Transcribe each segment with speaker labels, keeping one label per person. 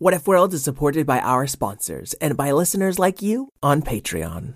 Speaker 1: What If World is supported by our sponsors and by listeners like you on Patreon.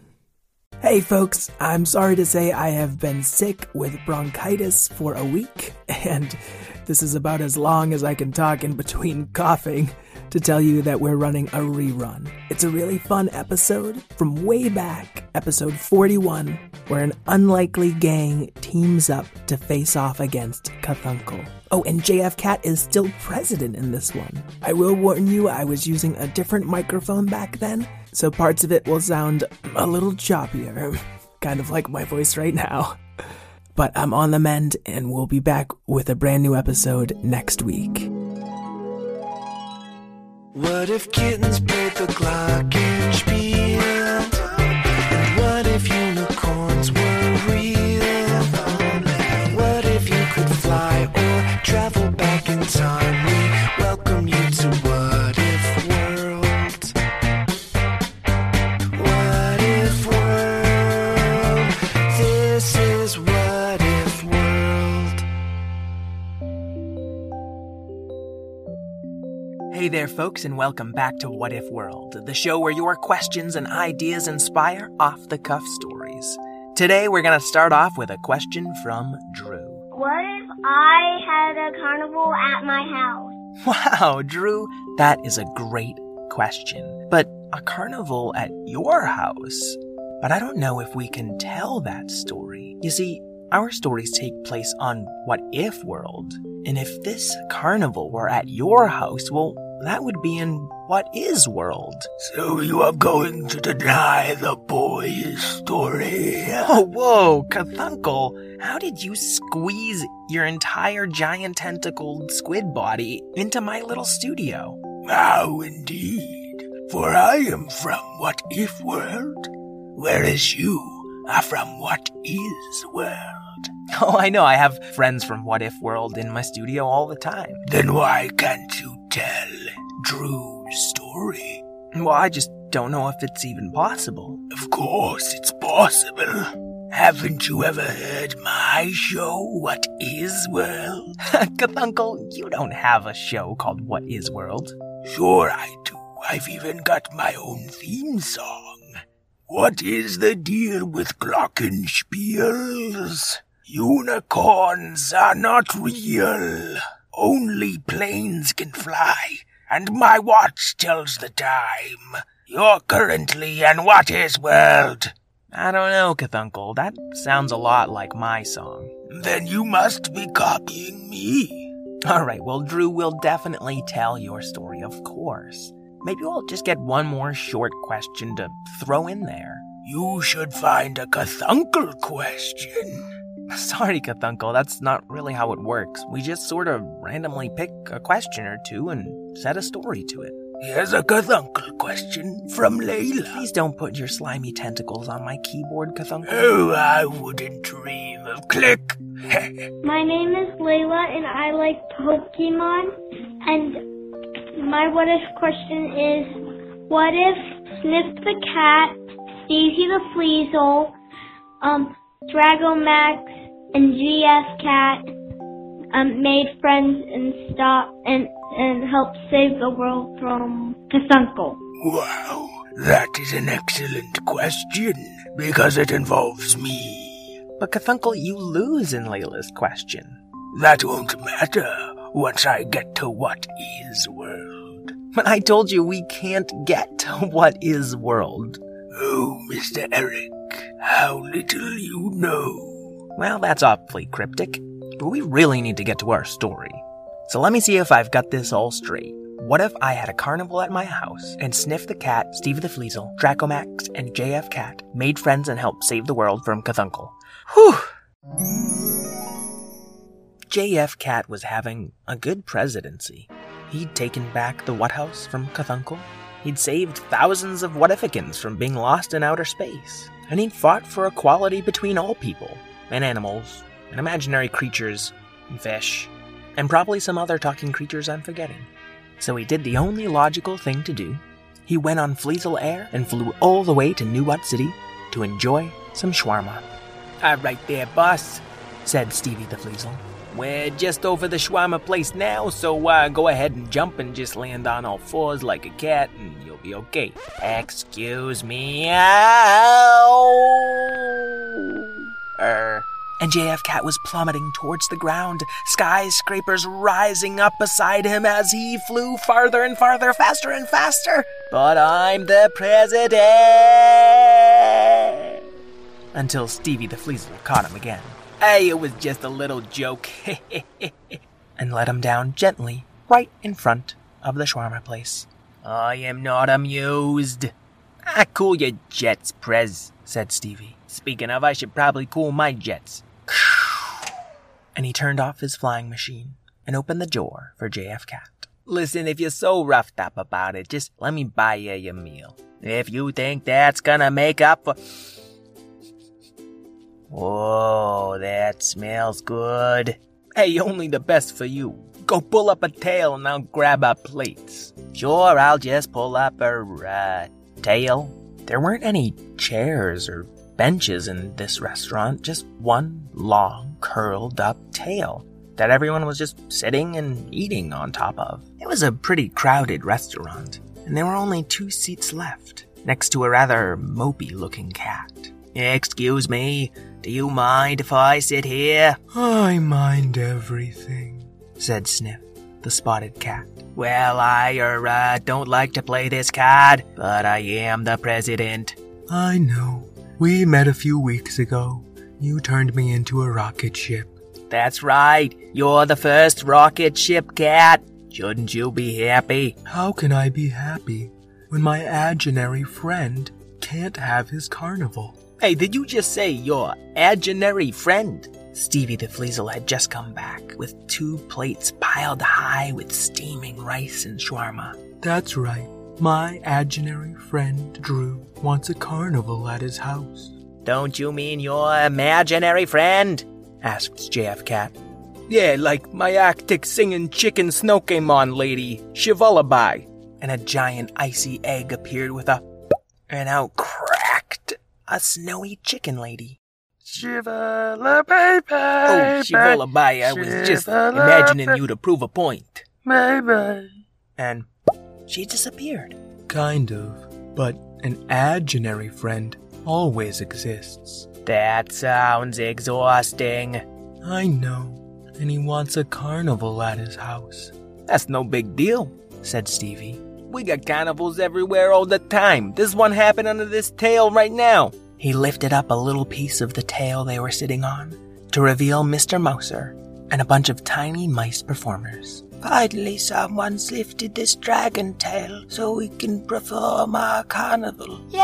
Speaker 1: Hey folks, I'm sorry to say I have been sick with bronchitis for a week, and this is about as long as I can talk in between coughing to tell you that we're running a rerun. It's a really fun episode from way back, episode 41, where an unlikely gang teams up to face off against Cthulhu. Oh, and JF Cat is still president in this one. I will warn you, I was using a different microphone back then, so parts of it will sound a little choppier, kind of like my voice right now. But I'm on the mend, and we'll be back with a brand new episode next week.
Speaker 2: What if kittens played the glockenspiel? And what if unicorns travel back in time? We welcome you to What If World. What If World? This is What If World.
Speaker 1: Hey there, folks, and welcome back to What If World, the show where your questions and ideas inspire off the cuff stories. Today, we're going to start off with a question from Drew.
Speaker 3: I had a carnival at my house?
Speaker 1: Wow, Drew, that is a great question. But a carnival at your house? But I don't know if we can tell that story. You see, our stories take place on What If World. And if this carnival were at your house, well, that would be in What Is World.
Speaker 2: So you are going to deny the boy's story?
Speaker 1: Oh, whoa, Cthulhu, how did you squeeze your entire giant tentacled squid body into my little studio?
Speaker 2: How indeed. For I am from What If World, whereas you are from What Is World.
Speaker 1: Oh, I know, I have friends from What If World in my studio all the time.
Speaker 2: Then why can't you tell Drew's story?
Speaker 1: Well, I just don't know if it's even possible.
Speaker 2: Of course it's possible. Haven't you ever heard my show, What Is World?
Speaker 1: Cthulhu, you don't have a show called What Is World.
Speaker 2: Sure I do. I've even got my own theme song. What is the deal with glockenspiels? Unicorns are not real. Only planes can fly, and my watch tells the time. You're currently in What Is World.
Speaker 1: I don't know, Cthulhu, that sounds a lot like my song.
Speaker 2: Then you must be copying me.
Speaker 1: Alright, well, Drew will definitely tell your story, of course. Maybe we'll just get one more short question to throw in there.
Speaker 2: You should find a Cthulhu question.
Speaker 1: Sorry, Cthulhu, that's not really how it works. We just sort of randomly pick a question or two and set a story to it.
Speaker 2: Here's a Cthulhu question from Layla.
Speaker 1: Please don't put your slimy tentacles on my keyboard, Cthulhu.
Speaker 2: Oh, I wouldn't dream of click.
Speaker 3: My name is Layla and I like Pokemon. And my what if question is what if Sniff the cat, Stacy the Fleasel, um, Dragomax, and JF Cat um, made friends and stop and and helped save the world from Cthulhu?
Speaker 2: Wow, that is an excellent question because it involves me.
Speaker 1: But Cthulhu, you lose in Layla's question.
Speaker 2: That won't matter once I get to what is world.
Speaker 1: But I told you we can't get to what is world.
Speaker 2: Oh, Mr. Eric, how little you know.
Speaker 1: Well, that's awfully cryptic, but we really need to get to our story. So let me see if I've got this all straight. What if I had a carnival at my house and Sniff the Cat, Stevie the Fleasel, Dracomax, and JF Cat made friends and helped save the world from Cthulhu? Whew! JF Cat was having a good presidency. He'd taken back the What House from Cthulhu. He'd saved thousands of Whatificans from being lost in outer space. And he'd fought for equality between all people and animals and imaginary creatures and fish and probably some other talking creatures I'm forgetting. So he did the only logical thing to do. He went on Fleasel Air and flew all the way to New What City to enjoy some shawarma. All right there, boss, said Stevie the Fleasel.
Speaker 4: We're just over the shawarma place now, so uh, go ahead and jump and just land on all fours like a cat, and you'll be okay. Excuse me. Ow. Er.
Speaker 1: And JF Cat was plummeting towards the ground, skyscrapers rising up beside him as he flew farther and farther, faster and faster.
Speaker 4: But I'm the president!
Speaker 1: Until Stevie the Fleasel caught him again
Speaker 4: Hey, it was just a little joke.
Speaker 1: and let him down gently right in front of the shawarma place.
Speaker 4: I am not amused. Ah, cool your jets, Prez, said Stevie. Speaking of, I should probably cool my jets.
Speaker 1: And he turned off his flying machine and opened the door for JF Cat.
Speaker 4: Listen, if you're so roughed up about it, just let me buy you your meal. If you think that's gonna make up for. Whoa, that smells good. Hey, only the best for you. Go pull up a tail and I'll grab our plates. Sure, I'll just pull up a uh, tail.
Speaker 1: There weren't any chairs or benches in this restaurant, just one long, curled up tail that everyone was just sitting and eating on top of. It was a pretty crowded restaurant, and there were only two seats left, next to a rather mopey looking cat.
Speaker 4: Excuse me, do you mind if I sit here?
Speaker 5: I mind everything,
Speaker 1: said Sniff, the spotted cat.
Speaker 4: Well, I er, uh, don't like to play this card, but I am the president.
Speaker 5: I know. We met a few weeks ago. You turned me into a rocket ship.
Speaker 4: That's right. You're the first rocket ship cat. Shouldn't you be happy?
Speaker 5: How can I be happy when my imaginary friend can't have his carnival?
Speaker 4: Hey, did you just say your imaginary friend?
Speaker 1: Stevie the Fleasel had just come back with two plates piled high with steaming rice and shawarma.
Speaker 5: That's right. My imaginary friend Drew wants a carnival at his house.
Speaker 4: Don't you mean your imaginary friend?
Speaker 1: asked JF Cat.
Speaker 4: Yeah, like my Arctic singing chicken Snowcamon lady, Shivallaby.
Speaker 1: And a giant icy egg appeared with a and out cracked a snowy chicken lady.
Speaker 5: Shivala baby.
Speaker 4: Oh, Shivallaby, I was just imagining you to prove a point.
Speaker 5: Baby.
Speaker 1: And she disappeared.
Speaker 5: Kind of, but an imaginary friend always exists.
Speaker 4: That sounds exhausting.
Speaker 5: I know, and he wants a carnival at his house.
Speaker 4: That's no big deal,
Speaker 1: said Stevie.
Speaker 4: We got carnivals everywhere all the time. This one happened under this tail right now.
Speaker 1: He lifted up a little piece of the tail they were sitting on to reveal Mr. Mouser and a bunch of tiny mice performers.
Speaker 6: Finally, someone's lifted this dragon tail so we can perform our carnival.
Speaker 1: Yay!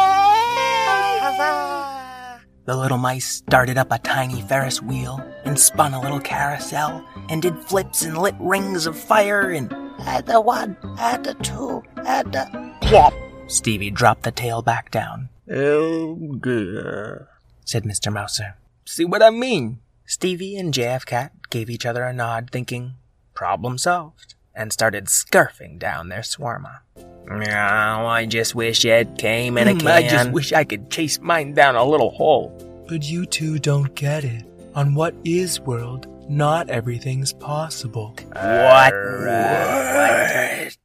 Speaker 1: The little mice started up a tiny Ferris wheel and spun a little carousel and did flips and lit rings of fire and.
Speaker 6: Add the one, add the two, add the.
Speaker 1: Plop! Stevie dropped the tail back down.
Speaker 4: Oh, dear,
Speaker 1: said Mr. Mouser.
Speaker 4: See what I mean?
Speaker 1: Stevie and JF Cat gave each other a nod, thinking, problem solved, and started scarfing down their shawarma.
Speaker 4: Oh, I just wish it came in a
Speaker 1: Mm,
Speaker 4: can.
Speaker 1: I just wish I could chase mine down a little hole.
Speaker 5: But you two don't get it. On what is world, not everything's possible.
Speaker 4: What?
Speaker 1: What?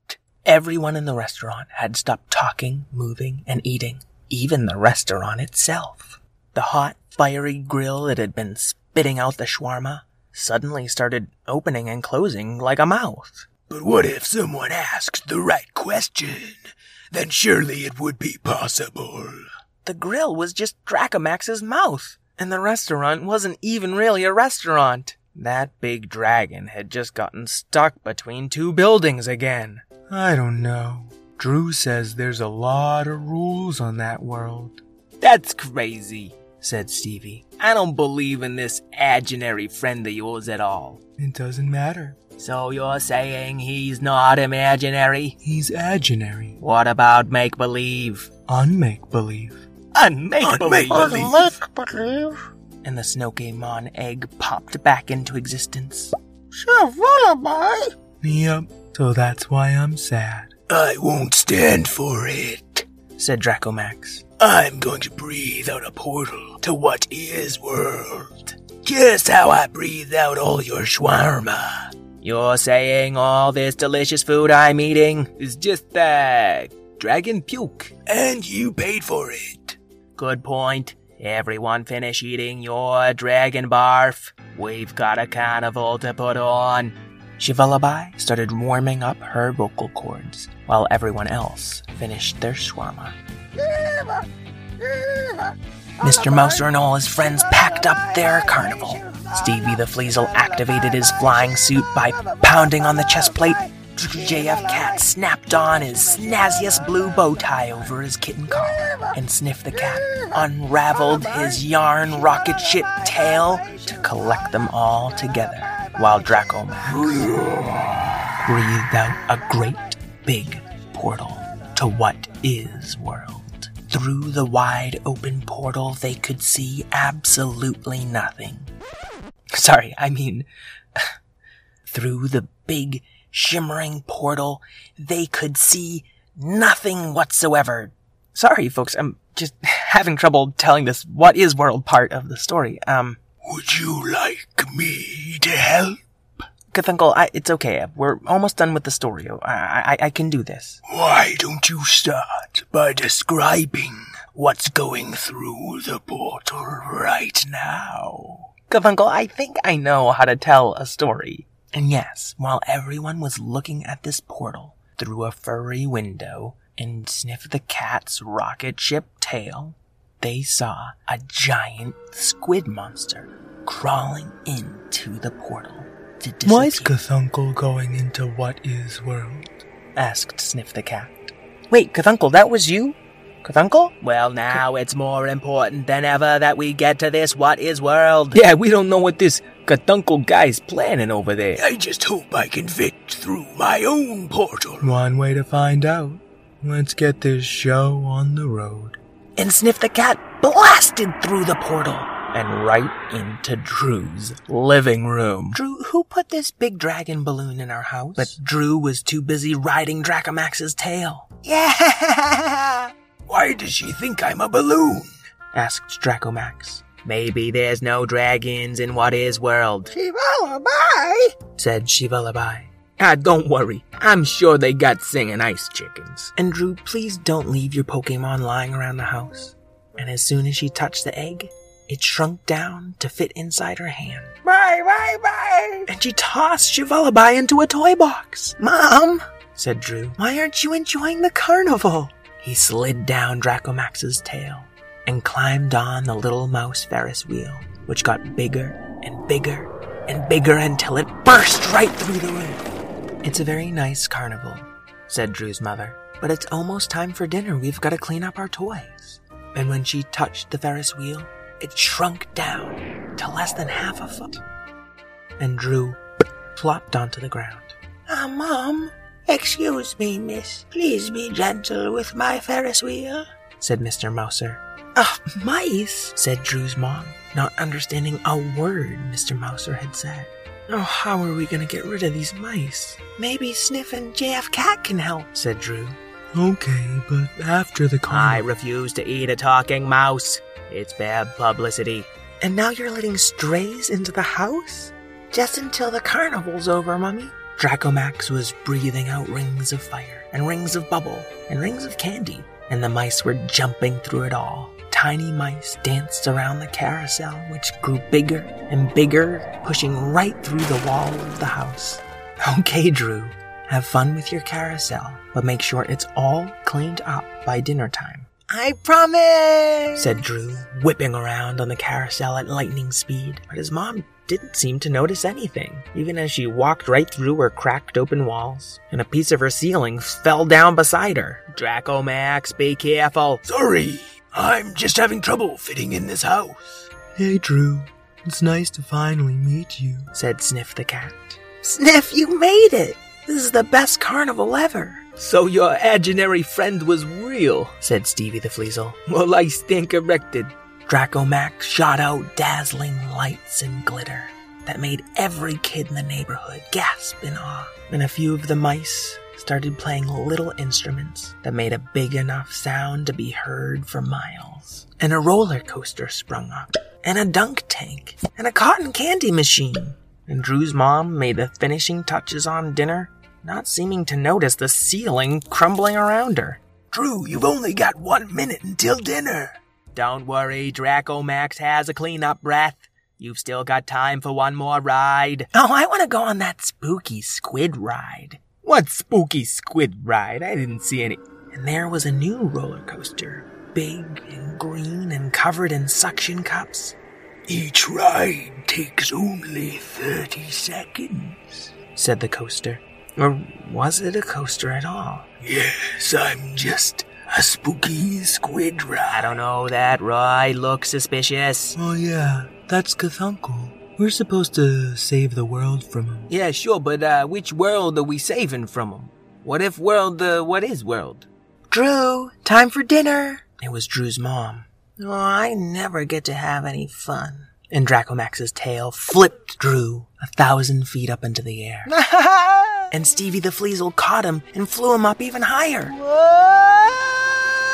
Speaker 1: Everyone in the restaurant had stopped talking, moving, and eating, even the restaurant itself. The hot, fiery grill that had been spitting out the shawarma suddenly started opening and closing like a mouth.
Speaker 7: But what if someone asked the right question? Then surely it would be possible.
Speaker 1: The grill was just Dracomax's mouth, and the restaurant wasn't even really a restaurant. That big dragon had just gotten stuck between two buildings again.
Speaker 5: I don't know. Drew says there's a lot of rules on that world.
Speaker 4: That's crazy,
Speaker 1: said Stevie.
Speaker 4: I don't believe in this imaginary friend of yours at all.
Speaker 5: It doesn't matter.
Speaker 4: So you're saying he's not imaginary?
Speaker 5: He's imaginary.
Speaker 4: What about make believe?
Speaker 5: Unmake believe.
Speaker 4: Unmake believe.
Speaker 6: Unmake-believe.
Speaker 1: And the Snowgamon egg popped back into existence.
Speaker 6: Sure, Shivallaby.
Speaker 5: Yep, so that's why I'm sad.
Speaker 7: I won't stand for it.
Speaker 1: said Dracomax.
Speaker 7: I'm going to breathe out a portal to what is world.
Speaker 2: Just how I breathe out all your shawarma.
Speaker 1: You're saying all this delicious food I'm eating is just uh, dragon puke?
Speaker 2: And you paid for it.
Speaker 1: Good point. Everyone finish eating your dragon barf. We've got a carnival to put on. Shivallaby started warming up her vocal cords while everyone else finished their shawarma. Mr. Mouser and all his friends packed up their carnival. Stevie the Fleasel activated his flying suit by pounding on the chest plate. JF Cat snapped on his snazziest blue bow tie over his kitten collar, and Sniff the Cat unraveled his yarn rocket ship tail to collect them all together, while Dracomax breathed out a great big portal to what is world. Through the wide open portal, they could see absolutely nothing. Sorry, I mean, through the big shimmering portal, they could see nothing whatsoever. Sorry, folks, I'm just having trouble telling this what is world part of the story. Um,
Speaker 2: Would you like me to help?
Speaker 1: Cthulhu, I, it's okay. We're almost done with the story. I, I, I can do this.
Speaker 2: Why don't you start by describing what's going through the portal right now?
Speaker 1: Cthulhu, I think I know how to tell a story. And yes, while everyone was looking at this portal through a furry window and Sniff the cat's rocket ship tail, they saw a giant squid monster crawling into the portal to disappear.
Speaker 5: Why is Cthulhu going into what is world?
Speaker 1: asked Sniff the cat. Wait, Cthulhu, that was you? Cthulhu? Well, now it's more important than ever that we get to this what is world. Yeah, we don't know what this Cthulhu guy's planning over there.
Speaker 2: I just hope I can fit through my own portal.
Speaker 5: One way to find out. Let's get this show on the road.
Speaker 1: And Sniff the cat blasted through the portal and right into Drew's living room. Drew, who put this big dragon balloon in our house? But Drew was too busy riding Dracomax's tail.
Speaker 2: Yeah! Why does she think I'm a balloon?
Speaker 1: asked Dracomax. Maybe there's no dragons in what is world,
Speaker 8: Bye.
Speaker 1: said Shivallaby. Ah, don't worry. I'm sure they got singing ice chickens. And Drew, please don't leave your Pokemon lying around the house. And as soon as she touched the egg, it shrunk down to fit inside her hand.
Speaker 8: Bye, bye, bye.
Speaker 1: And she tossed Shivallaby into a toy box. Mom, said Drew, why aren't you enjoying the carnival? He slid down Dracomax's tail and climbed on the little mouse Ferris wheel, which got bigger and bigger and bigger until it burst right through the roof. It's a very nice carnival, said Drew's mother, but it's almost time for dinner. We've got to clean up our toys. And when she touched the Ferris wheel, it shrunk down to less than half a foot. And Drew plopped onto the ground.
Speaker 8: Ah, Mom. Excuse me, miss. Please be gentle with my Ferris wheel.
Speaker 1: said Mr. Mouser. Ah, mice, said Drew's mom, not understanding a word Mr. Mouser had said. Oh, how are we gonna get rid of these mice? Maybe Sniff and JF Cat can help, said Drew.
Speaker 5: Okay, but after the
Speaker 1: I
Speaker 5: carnival.
Speaker 1: refuse to eat a talking mouse. It's bad publicity. And now you're letting strays into the house? Just until the carnival's over, Mummy. Dracomax was breathing out rings of fire, and rings of bubble, and rings of candy, and the mice were jumping through it all. Tiny mice danced around the carousel, which grew bigger and bigger, pushing right through the wall of the house. Okay, Drew, have fun with your carousel, but make sure it's all cleaned up by dinner time.
Speaker 8: I promise.
Speaker 1: Said Drew, whipping around on the carousel at lightning speed. But his mom didn't seem to notice anything, even as she walked right through her cracked open walls, and a piece of her ceiling fell down beside her. Dracomax, be careful.
Speaker 2: Sorry, I'm just having trouble fitting in this house.
Speaker 5: Hey, Drew. It's nice to finally meet you.
Speaker 1: Said Sniff the cat.
Speaker 8: Sniff, you made it. This is the best carnival ever.
Speaker 1: So your imaginary friend was real, said Stevie the Fleasel. Well, I stand corrected. Dracomax shot out dazzling lights and glitter that made every kid in the neighborhood gasp in awe. And a few of the mice started playing little instruments that made a big enough sound to be heard for miles. And a roller coaster sprung up. and a dunk tank, and a cotton candy machine. And Drew's mom made the finishing touches on dinner, not seeming to notice the ceiling crumbling around her.
Speaker 2: Drew, you've only got one minute until dinner.
Speaker 9: Don't worry, Dracomax has a cleanup breath. You've still got time for one more ride.
Speaker 1: Oh, I want to go on that spooky squid ride.
Speaker 9: What spooky squid ride? I didn't see any.
Speaker 1: And there was a new roller coaster, big and green and covered in suction cups.
Speaker 2: Each ride takes only 30 seconds.
Speaker 1: said the coaster. Or was it a coaster at all?
Speaker 2: Yes, I'm just a spooky squid
Speaker 9: I don't know, that ride looks suspicious.
Speaker 5: Oh, yeah, that's Cthulhu. We're supposed to save the world from him.
Speaker 9: Yeah, sure, but uh, which world are we saving from him? What if world, uh, what is world?
Speaker 1: Drew, time for dinner. It was Drew's mom. Oh, I never get to have any fun. And Dracomax's tail flipped Drew a thousand feet up into the air. and Stevie the Fleasel caught him and flew him up even higher.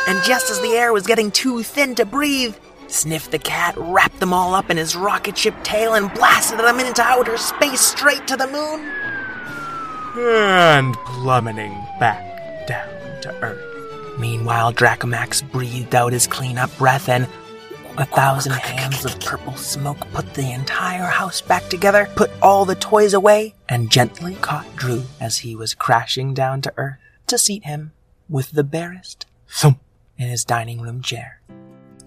Speaker 1: And just as the air was getting too thin to breathe, Sniff the cat wrapped them all up in his rocket ship tail and blasted them into outer space straight to the moon.
Speaker 5: And plummeting back down to Earth.
Speaker 1: Meanwhile, Dracomax breathed out his cleanup breath and a thousand hands of purple smoke put the entire house back together, put all the toys away, and gently caught Drew as he was crashing down to Earth to seat him with the barest
Speaker 5: Thump.
Speaker 1: In his dining room chair.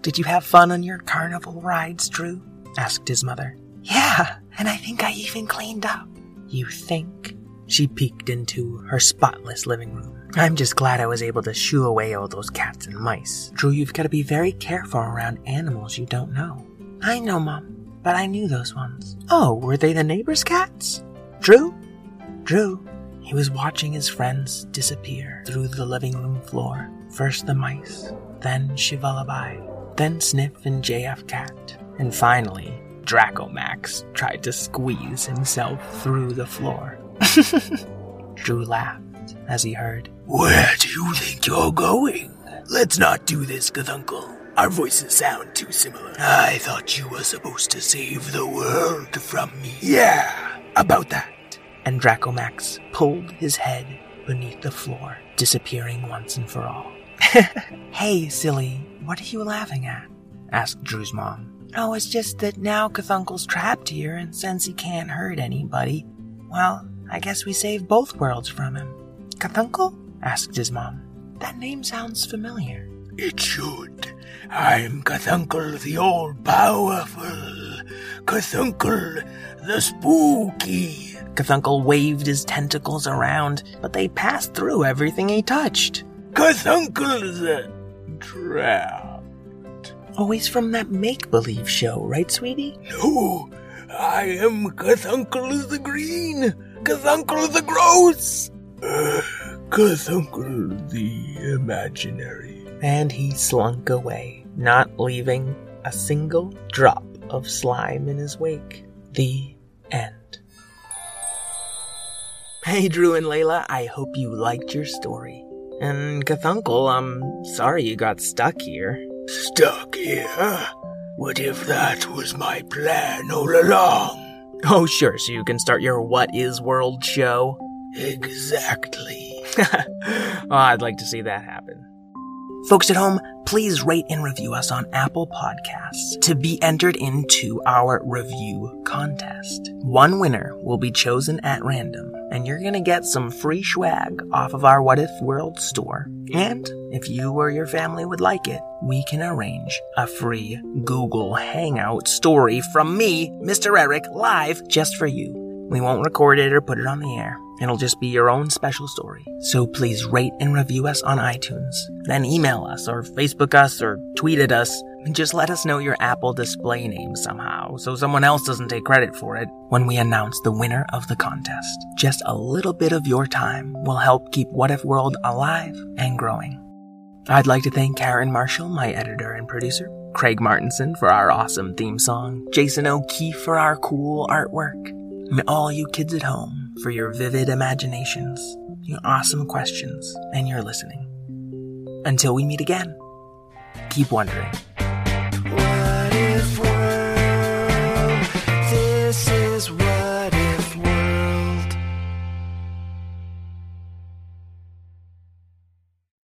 Speaker 1: Did you have fun on your carnival rides, Drew? asked his mother. Yeah, and I think I even cleaned up. You think? She peeked into her spotless living room. I'm just glad I was able to shoo away all those cats and mice. Drew, you've got to be very careful around animals you don't know. I know, Mom, but I knew those ones. Oh, were they the neighbor's cats? Drew? Drew? He was watching his friends disappear through the living room floor. First the mice, then Shivallaby, then Sniff and JF Cat, and finally, Dracomax tried to squeeze himself through the floor. Drew laughed as he heard.
Speaker 2: Where do you think you're going? Let's not do this, Cthulhu. Our voices sound too similar. I thought you were supposed to save the world from me. Yeah, about that.
Speaker 1: And Dracomax pulled his head beneath the floor, disappearing once and for all. hey, silly, what are you laughing at? asked Drew's mom. Oh, it's just that now Cthulhu's trapped here, and since he can't hurt anybody, well, I guess we saved both worlds from him. Cthulhu? asked his mom. That name sounds familiar.
Speaker 2: It should. I'm Cthulhu the All-Powerful. Cthulhu the Spooky.
Speaker 1: Cthulhu waved his tentacles around, but they passed through everything he touched.
Speaker 2: Cthulhu the Trap.
Speaker 1: Always from that make believe show, right, sweetie?
Speaker 2: No, I am Cthulhu the Green. Cthulhu the Gross. Uh, Cthulhu the Imaginary.
Speaker 1: And he slunk away, not leaving a single drop of slime in his wake. The end. Hey, Drew and Layla, I hope you liked your story. And Cthulhu, I'm sorry you got stuck here.
Speaker 2: Stuck here? What if that was my plan all along?
Speaker 1: Oh, sure, so you can start your What Is World show?
Speaker 2: Exactly.
Speaker 1: oh, I'd like to see that happen. Folks at home, please rate and review us on Apple Podcasts to be entered into our review contest. One winner will be chosen at random, and you're gonna get some free swag off of our What If World store. And if you or your family would like it, we can arrange a free Google Hangout story from me, Mr. Eric, live just for you. We won't record it or put it on the air. It'll just be your own special story. So please rate and review us on iTunes. Then email us or Facebook us or tweet at us. And just let us know your Apple display name somehow so someone else doesn't take credit for it when we announce the winner of the contest. Just a little bit of your time will help keep What If World alive and growing. I'd like to thank Karen Marshall, my editor and producer, Craig Martinson for our awesome theme song, Jason O'Keefe for our cool artwork, and all you kids at home for your vivid imaginations, your awesome questions, and your listening. Until we meet again, keep wondering.